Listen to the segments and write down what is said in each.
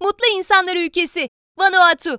mutlu insanlar ülkesi Vanuatu.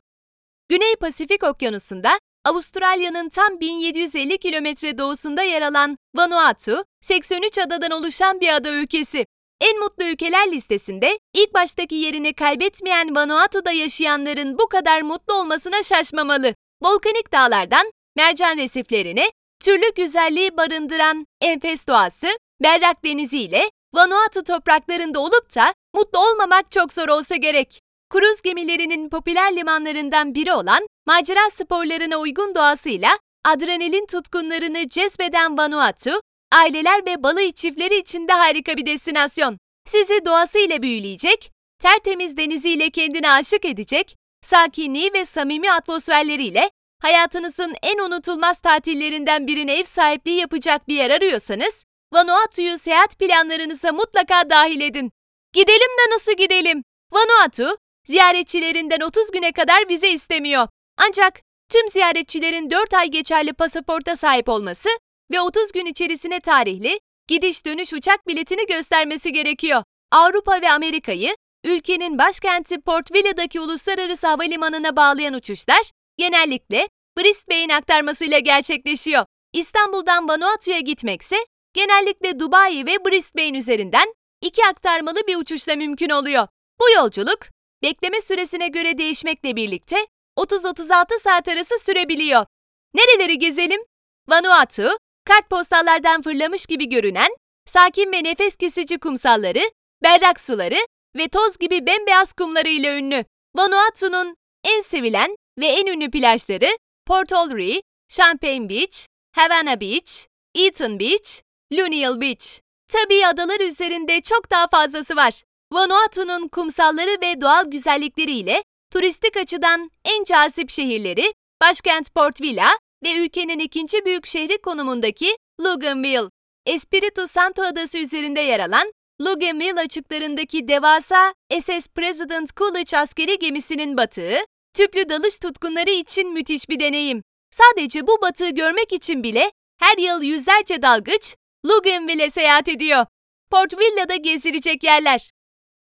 Güney Pasifik Okyanusu'nda Avustralya'nın tam 1750 kilometre doğusunda yer alan Vanuatu, 83 adadan oluşan bir ada ülkesi. En mutlu ülkeler listesinde ilk baştaki yerini kaybetmeyen Vanuatu'da yaşayanların bu kadar mutlu olmasına şaşmamalı. Volkanik dağlardan mercan resiflerine, türlü güzelliği barındıran enfes doğası, berrak deniziyle Vanuatu topraklarında olup da mutlu olmamak çok zor olsa gerek. Kruz gemilerinin popüler limanlarından biri olan macera sporlarına uygun doğasıyla adrenalin tutkunlarını cezbeden Vanuatu, aileler ve balığı çiftleri için de harika bir destinasyon. Sizi doğasıyla büyüleyecek, tertemiz deniziyle kendine aşık edecek, sakinliği ve samimi atmosferleriyle hayatınızın en unutulmaz tatillerinden birine ev sahipliği yapacak bir yer arıyorsanız, Vanuatu'yu seyahat planlarınıza mutlaka dahil edin. Gidelim de nasıl gidelim? Vanuatu, ziyaretçilerinden 30 güne kadar vize istemiyor. Ancak tüm ziyaretçilerin 4 ay geçerli pasaporta sahip olması ve 30 gün içerisine tarihli gidiş dönüş uçak biletini göstermesi gerekiyor. Avrupa ve Amerika'yı ülkenin başkenti Port Villa'daki uluslararası havalimanına bağlayan uçuşlar genellikle Brisbane aktarmasıyla gerçekleşiyor. İstanbul'dan Vanuatu'ya gitmekse genellikle Dubai ve Brisbane üzerinden iki aktarmalı bir uçuşla mümkün oluyor. Bu yolculuk bekleme süresine göre değişmekle birlikte 30-36 saat arası sürebiliyor. Nereleri gezelim? Vanuatu, kartpostallardan fırlamış gibi görünen, sakin ve nefes kesici kumsalları, berrak suları ve toz gibi bembeyaz kumları ile ünlü. Vanuatu'nun en sevilen ve en ünlü plajları Port Olry, Champagne Beach, Havana Beach, Eaton Beach, Luneal Beach. Tabii adalar üzerinde çok daha fazlası var. Vanuatu'nun kumsalları ve doğal güzellikleriyle turistik açıdan en cazip şehirleri başkent Port Vila ve ülkenin ikinci büyük şehri konumundaki Luganville. Espiritu Santo adası üzerinde yer alan Luganville açıklarındaki devasa SS President Coolidge askeri gemisinin batığı, tüplü dalış tutkunları için müthiş bir deneyim. Sadece bu batığı görmek için bile her yıl yüzlerce dalgıç Luganville'e seyahat ediyor. Port Villa'da gezilecek yerler.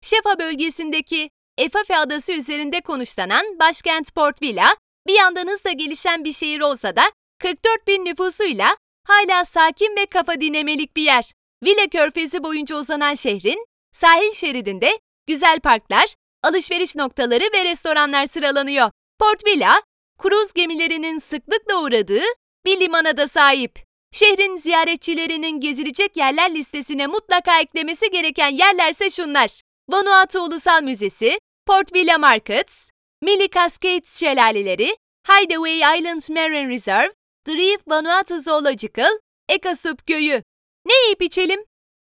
Şefa bölgesindeki Efafe adası üzerinde konuşlanan başkent Port Villa, bir yandan hızla gelişen bir şehir olsa da 44 bin nüfusuyla hala sakin ve kafa dinlemelik bir yer. Villa Körfezi boyunca uzanan şehrin sahil şeridinde güzel parklar, alışveriş noktaları ve restoranlar sıralanıyor. Port Villa, kruz gemilerinin sıklıkla uğradığı bir limana da sahip. Şehrin ziyaretçilerinin gezilecek yerler listesine mutlaka eklemesi gereken yerlerse şunlar. Vanuatu Ulusal Müzesi, Port Villa Markets, Milli Cascades Şelaleleri, Hideaway Island Marine Reserve, Reef Vanuatu Zoological, Ekasup Göyü. Ne yiyip içelim?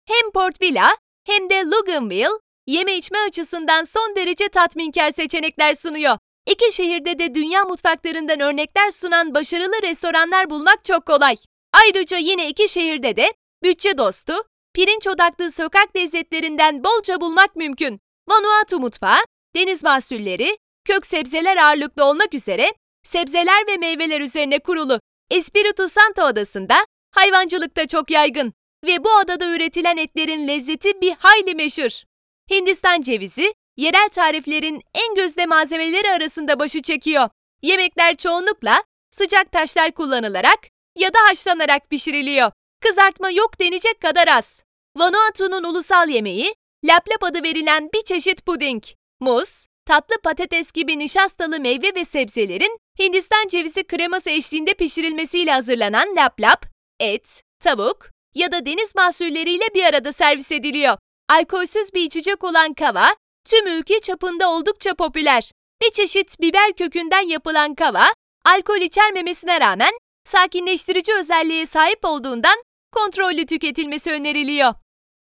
Hem Port Villa hem de Luganville yeme içme açısından son derece tatminkar seçenekler sunuyor. İki şehirde de dünya mutfaklarından örnekler sunan başarılı restoranlar bulmak çok kolay. Ayrıca yine iki şehirde de bütçe dostu, pirinç odaklı sokak lezzetlerinden bolca bulmak mümkün. Vanuatu mutfağı, deniz mahsulleri, kök sebzeler ağırlıklı olmak üzere sebzeler ve meyveler üzerine kurulu. Espiritu Santo adasında hayvancılık da çok yaygın ve bu adada üretilen etlerin lezzeti bir hayli meşhur. Hindistan cevizi, yerel tariflerin en gözde malzemeleri arasında başı çekiyor. Yemekler çoğunlukla sıcak taşlar kullanılarak ya da haşlanarak pişiriliyor. Kızartma yok denecek kadar az. Vanuatu'nun ulusal yemeği, laplap adı verilen bir çeşit puding. Muz, tatlı patates gibi nişastalı meyve ve sebzelerin Hindistan cevizi kreması eşliğinde pişirilmesiyle hazırlanan laplap, et, tavuk ya da deniz mahsulleriyle bir arada servis ediliyor. Alkolsüz bir içecek olan kava, tüm ülke çapında oldukça popüler. Bir çeşit biber kökünden yapılan kava, alkol içermemesine rağmen sakinleştirici özelliğe sahip olduğundan kontrollü tüketilmesi öneriliyor.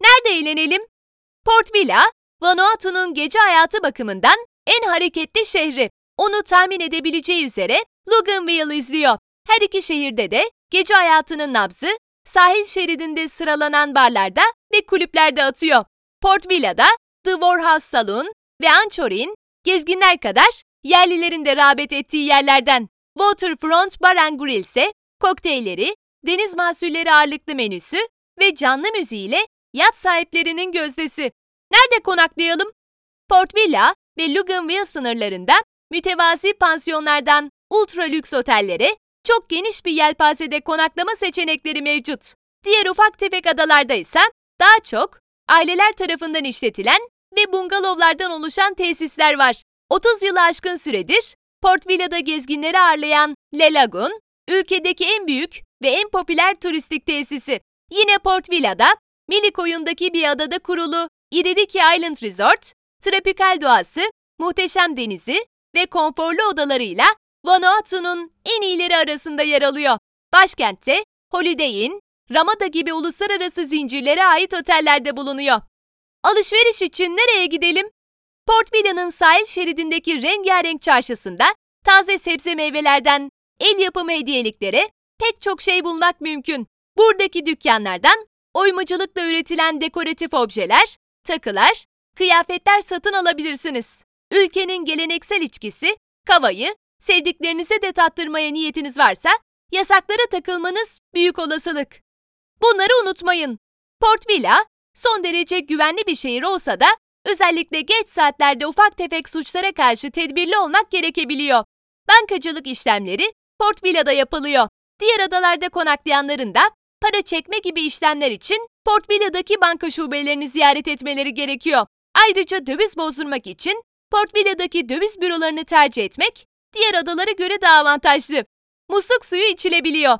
Nerede eğlenelim? Port Villa, Vanuatu'nun gece hayatı bakımından en hareketli şehri. Onu tahmin edebileceği üzere Luganville izliyor. Her iki şehirde de gece hayatının nabzı sahil şeridinde sıralanan barlarda ve kulüplerde atıyor. Port Villa'da The Warhouse Saloon ve Anchorin gezginler kadar yerlilerin de rağbet ettiği yerlerden. Waterfront Bar and Grill ise kokteylleri, deniz mahsulleri ağırlıklı menüsü ve canlı müziğiyle yat sahiplerinin gözdesi. Nerede konaklayalım? Port Villa ve Luganville sınırlarında mütevazi pansiyonlardan ultra lüks otellere çok geniş bir yelpazede konaklama seçenekleri mevcut. Diğer ufak tefek adalarda ise daha çok aileler tarafından işletilen ve bungalovlardan oluşan tesisler var. 30 yılı aşkın süredir Port Villa'da gezginleri ağırlayan Le Lagoon, ülkedeki en büyük ve en popüler turistik tesisi. Yine Port Villa'da, Milikoyun'daki bir adada kurulu Iririki Island Resort, tropikal doğası, muhteşem denizi ve konforlu odalarıyla Vanuatu'nun en iyileri arasında yer alıyor. Başkentte Holiday Inn, Ramada gibi uluslararası zincirlere ait otellerde bulunuyor. Alışveriş için nereye gidelim? Port Villa'nın sahil şeridindeki rengarenk çarşısında taze sebze meyvelerden el yapımı hediyeliklere pek çok şey bulmak mümkün. Buradaki dükkanlardan oymacılıkla üretilen dekoratif objeler, takılar, kıyafetler satın alabilirsiniz. Ülkenin geleneksel içkisi, kavayı, sevdiklerinize de tattırmaya niyetiniz varsa yasaklara takılmanız büyük olasılık. Bunları unutmayın. Port Villa son derece güvenli bir şehir olsa da özellikle geç saatlerde ufak tefek suçlara karşı tedbirli olmak gerekebiliyor. Bankacılık işlemleri Port Villa'da yapılıyor. Diğer adalarda konaklayanların da para çekme gibi işlemler için Port Villa'daki banka şubelerini ziyaret etmeleri gerekiyor. Ayrıca döviz bozdurmak için Port Villa'daki döviz bürolarını tercih etmek diğer adalara göre daha avantajlı. Musluk suyu içilebiliyor.